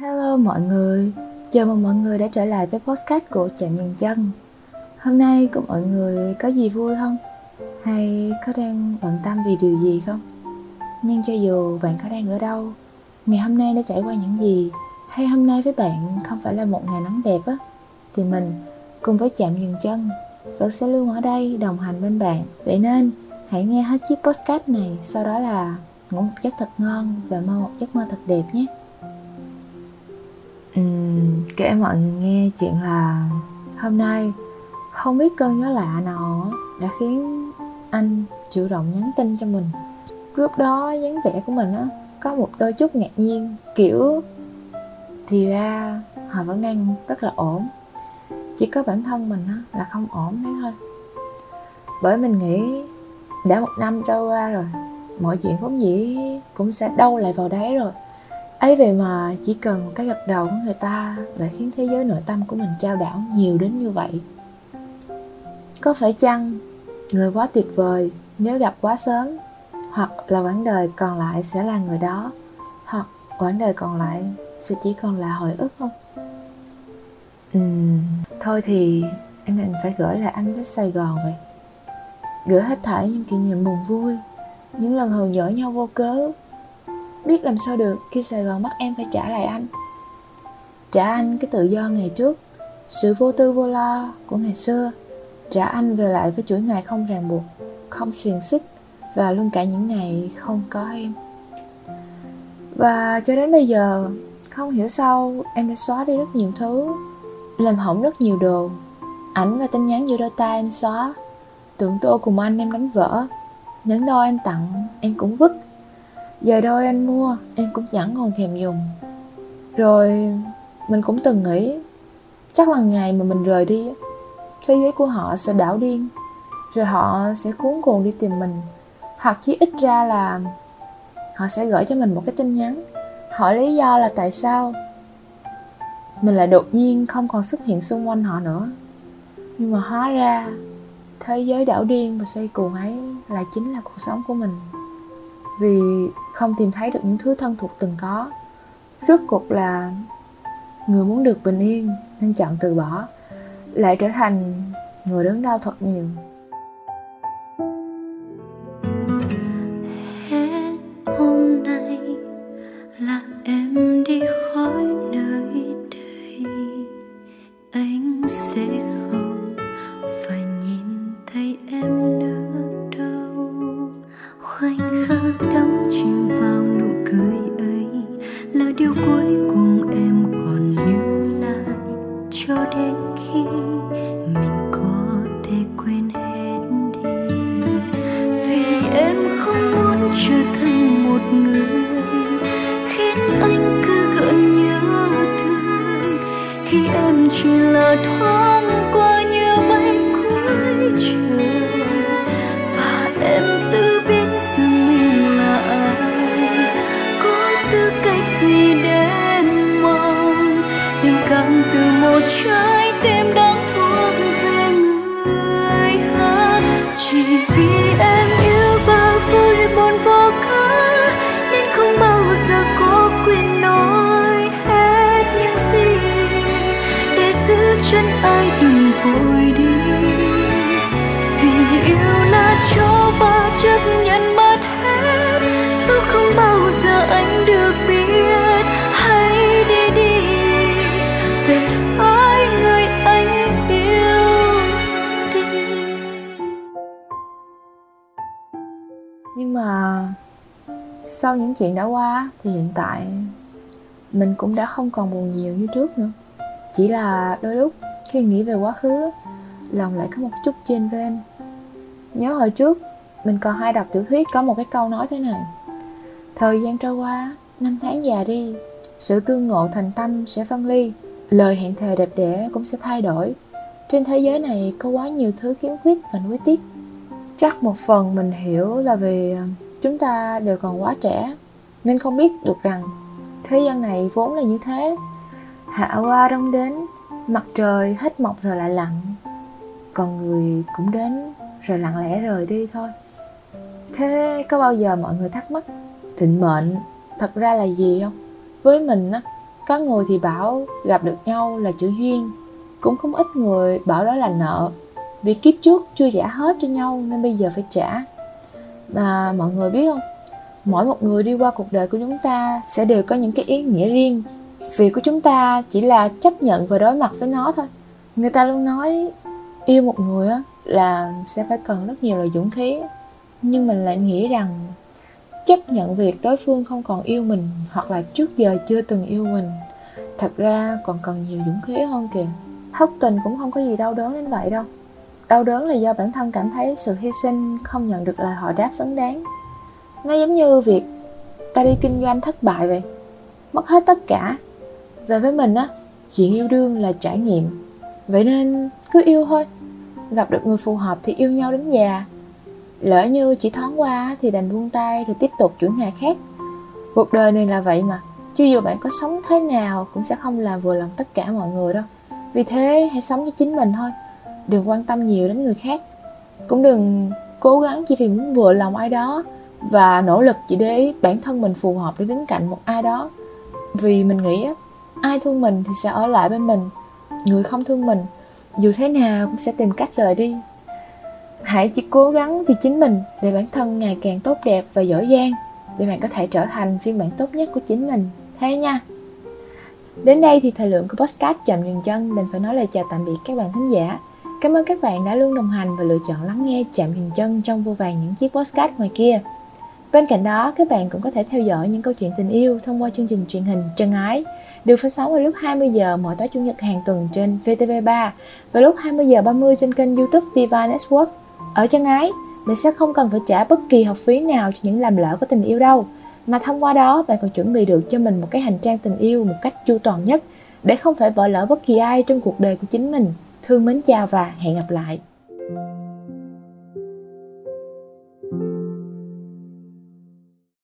Hello mọi người, chào mừng mọi người đã trở lại với podcast của Chạm Nhân Chân Hôm nay của mọi người có gì vui không? Hay có đang bận tâm vì điều gì không? Nhưng cho dù bạn có đang ở đâu, ngày hôm nay đã trải qua những gì? Hay hôm nay với bạn không phải là một ngày nắng đẹp á? Thì mình cùng với Chạm Nhân Chân vẫn sẽ luôn ở đây đồng hành bên bạn. Vậy nên hãy nghe hết chiếc podcast này Sau đó là ngủ một giấc thật ngon và mơ một giấc mơ thật đẹp nhé um, kể mọi người nghe chuyện là hôm nay không biết cơn gió lạ nào đã khiến anh chủ động nhắn tin cho mình. Lúc đó dáng vẻ của mình á có một đôi chút ngạc nhiên kiểu thì ra họ vẫn đang rất là ổn. Chỉ có bản thân mình á là không ổn đấy thôi. Bởi mình nghĩ đã một năm trôi qua rồi mọi chuyện vốn dĩ cũng sẽ đâu lại vào đấy rồi ấy vậy mà chỉ cần một cái gật đầu của người ta lại khiến thế giới nội tâm của mình trao đảo nhiều đến như vậy. Có phải chăng người quá tuyệt vời nếu gặp quá sớm hoặc là quãng đời còn lại sẽ là người đó hoặc quãng đời còn lại sẽ chỉ còn là hồi ức không? Uhm, thôi thì em định phải gửi lại anh với sài gòn vậy. Gửi hết thảy những kỷ niệm buồn vui những lần hờn dỗi nhau vô cớ biết làm sao được khi sài gòn bắt em phải trả lại anh. Trả anh cái tự do ngày trước, sự vô tư vô lo của ngày xưa. Trả anh về lại với chuỗi ngày không ràng buộc, không xiềng xích và luôn cả những ngày không có em. Và cho đến bây giờ, không hiểu sao em đã xóa đi rất nhiều thứ, làm hỏng rất nhiều đồ. Ảnh và tin nhắn giữa đôi tay em xóa tượng tô cùng anh em đánh vỡ. Những đôi anh tặng, em cũng vứt giờ đôi anh mua? Em cũng chẳng còn thèm dùng. Rồi, mình cũng từng nghĩ, chắc là ngày mà mình rời đi thế giới của họ sẽ đảo điên, rồi họ sẽ cuốn cuồng đi tìm mình. Hoặc chí ít ra là họ sẽ gửi cho mình một cái tin nhắn, hỏi lý do là tại sao mình lại đột nhiên không còn xuất hiện xung quanh họ nữa. Nhưng mà hóa ra, thế giới đảo điên và xây cuồng ấy lại chính là cuộc sống của mình vì không tìm thấy được những thứ thân thuộc từng có. Rốt cuộc là người muốn được bình yên nên chọn từ bỏ, lại trở thành người đớn đau thật nhiều. khoảnh khắc đắm chìm vào nụ cười ấy là điều cuối cùng em còn lưu lại cho đến khi mình có thể quên hết đi. Vì em không muốn trở thành một người khiến anh cứ gợi nhớ thương. Khi em chỉ là thoáng chân ai đừng vội đi. Vì yêu là cho và chấp nhận mất hết, dù không bao giờ anh được biết. Hãy đi đi, về phải người anh yêu đi. Nhưng mà sau những chuyện đã qua thì hiện tại mình cũng đã không còn buồn nhiều như trước nữa chỉ là đôi lúc khi nghĩ về quá khứ, lòng lại có một chút trên ven nhớ hồi trước, mình còn hay đọc tiểu thuyết có một cái câu nói thế này, thời gian trôi qua, năm tháng già đi, sự tương ngộ thành tâm sẽ phân ly, lời hẹn thề đẹp đẽ cũng sẽ thay đổi. Trên thế giới này có quá nhiều thứ khiếm khuyết và nuối tiếc. Chắc một phần mình hiểu là vì ờ, chúng ta đều còn quá trẻ, nên không biết được rằng thế gian này vốn là như thế hạ qua đông đến, mặt trời hết mọc rồi lại lặn. Còn người cũng đến, rồi lặng lẽ rời đi thôi. Thế có bao giờ mọi người thắc mắc, định mệnh thật ra là gì không? Với mình á, có người thì bảo gặp được nhau là chữ duyên. Cũng không ít người bảo đó là nợ. Vì kiếp trước chưa trả hết cho nhau nên bây giờ phải trả. Mà mọi người biết không? Mỗi một người đi qua cuộc đời của chúng ta sẽ đều có những cái ý nghĩa riêng việc của chúng ta chỉ là chấp nhận và đối mặt với nó thôi. Người ta luôn nói, yêu một người á, là sẽ phải cần rất nhiều là dũng khí. Nhưng mình lại nghĩ rằng, chấp nhận việc đối phương không còn yêu mình hoặc là trước giờ chưa từng yêu mình, thật ra còn cần nhiều dũng khí hơn kìa. Hốc tình cũng không có gì đau đớn đến vậy đâu. Đau đớn là do bản thân cảm thấy sự hy sinh không nhận được lời hỏi đáp xứng đáng. Nó giống như việc ta đi kinh doanh thất bại vậy. Mất hết tất cả và với mình á, chuyện yêu đương là trải nghiệm. Vậy nên cứ yêu thôi. Gặp được người phù hợp thì yêu nhau đến già. Lỡ như chỉ thoáng qua thì đành buông tay rồi tiếp tục chuyển ngày khác. Cuộc đời này là vậy mà chứ dù bạn có sống thế nào cũng sẽ không làm vừa lòng tất cả mọi người đâu. Vì thế hãy sống cho chính mình thôi, đừng quan tâm nhiều đến người khác. Cũng đừng cố gắng chỉ vì muốn vừa lòng ai đó và nỗ lực chỉ để bản thân mình phù hợp để đứng cạnh một ai đó. Vì mình nghĩ ai thương mình thì sẽ ở lại bên mình. Người không thương mình, dù thế nào cũng sẽ tìm cách rời đi. Hãy chỉ cố gắng vì chính mình để bản thân ngày càng tốt đẹp và giỏi giang, để bạn có thể trở thành phiên bản tốt nhất của chính mình. Thế nha. Đến đây thì thời lượng của podcast chậm dừng chân, đành phải nói lời chào tạm biệt các bạn thính giả. Cảm ơn các bạn đã luôn đồng hành và lựa chọn lắng nghe chạm dừng chân trong vô vàng những chiếc podcast ngoài kia. Bên cạnh đó, các bạn cũng có thể theo dõi những câu chuyện tình yêu thông qua chương trình truyền hình Chân Ái, được phát sóng vào lúc 20 giờ mỗi tối chủ nhật hàng tuần trên VTV3 và lúc 20 giờ 30 trên kênh YouTube Viva Network. Ở Chân Ái, bạn sẽ không cần phải trả bất kỳ học phí nào cho những làm lỡ của tình yêu đâu, mà thông qua đó bạn còn chuẩn bị được cho mình một cái hành trang tình yêu một cách chu toàn nhất để không phải bỏ lỡ bất kỳ ai trong cuộc đời của chính mình. Thương mến chào và hẹn gặp lại.